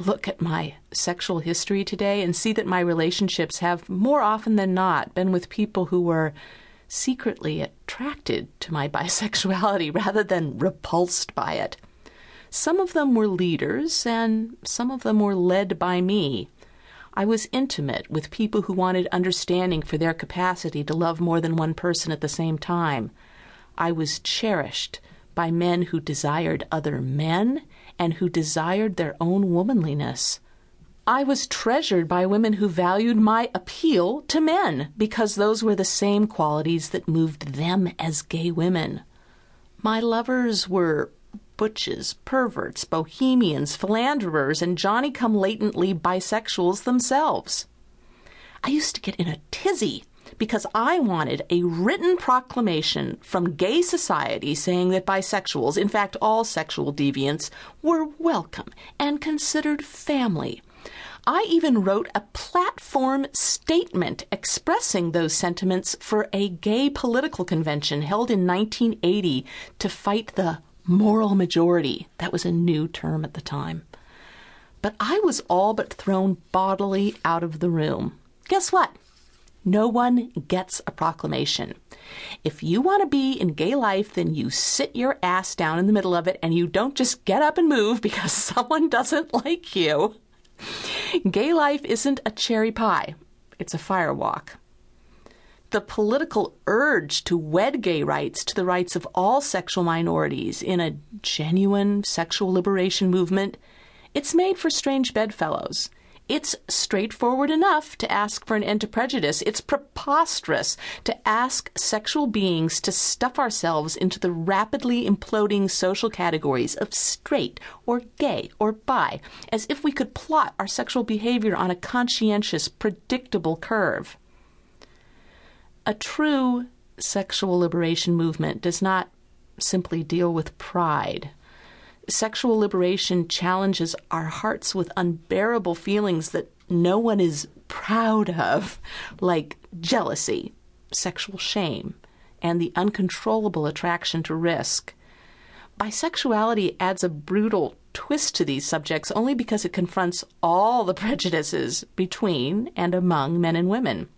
look at my sexual history today and see that my relationships have more often than not been with people who were secretly attracted to my bisexuality rather than repulsed by it. Some of them were leaders, and some of them were led by me. I was intimate with people who wanted understanding for their capacity to love more than one person at the same time. I was cherished by men who desired other men and who desired their own womanliness. I was treasured by women who valued my appeal to men because those were the same qualities that moved them as gay women. My lovers were butches, perverts, bohemians, philanderers, and Johnny come latently bisexuals themselves. I used to get in a tizzy because I wanted a written proclamation from gay society saying that bisexuals, in fact, all sexual deviants, were welcome and considered family I even wrote a platform statement expressing those sentiments for a gay political convention held in 1980 to fight the moral majority. That was a new term at the time. But I was all but thrown bodily out of the room. Guess what? No one gets a proclamation. If you want to be in gay life, then you sit your ass down in the middle of it and you don't just get up and move because someone doesn't like you. Gay life isn't a cherry pie, it's a firewalk. The political urge to wed gay rights to the rights of all sexual minorities in a genuine sexual liberation movement, it's made for strange bedfellows. It's straightforward enough to ask for an end to prejudice. It's preposterous to ask sexual beings to stuff ourselves into the rapidly imploding social categories of straight or gay or bi, as if we could plot our sexual behavior on a conscientious, predictable curve. A true sexual liberation movement does not simply deal with pride sexual liberation challenges our hearts with unbearable feelings that no one is proud of, like jealousy, sexual shame, and the uncontrollable attraction to risk. Bisexuality adds a brutal twist to these subjects only because it confronts all the prejudices between and among men and women.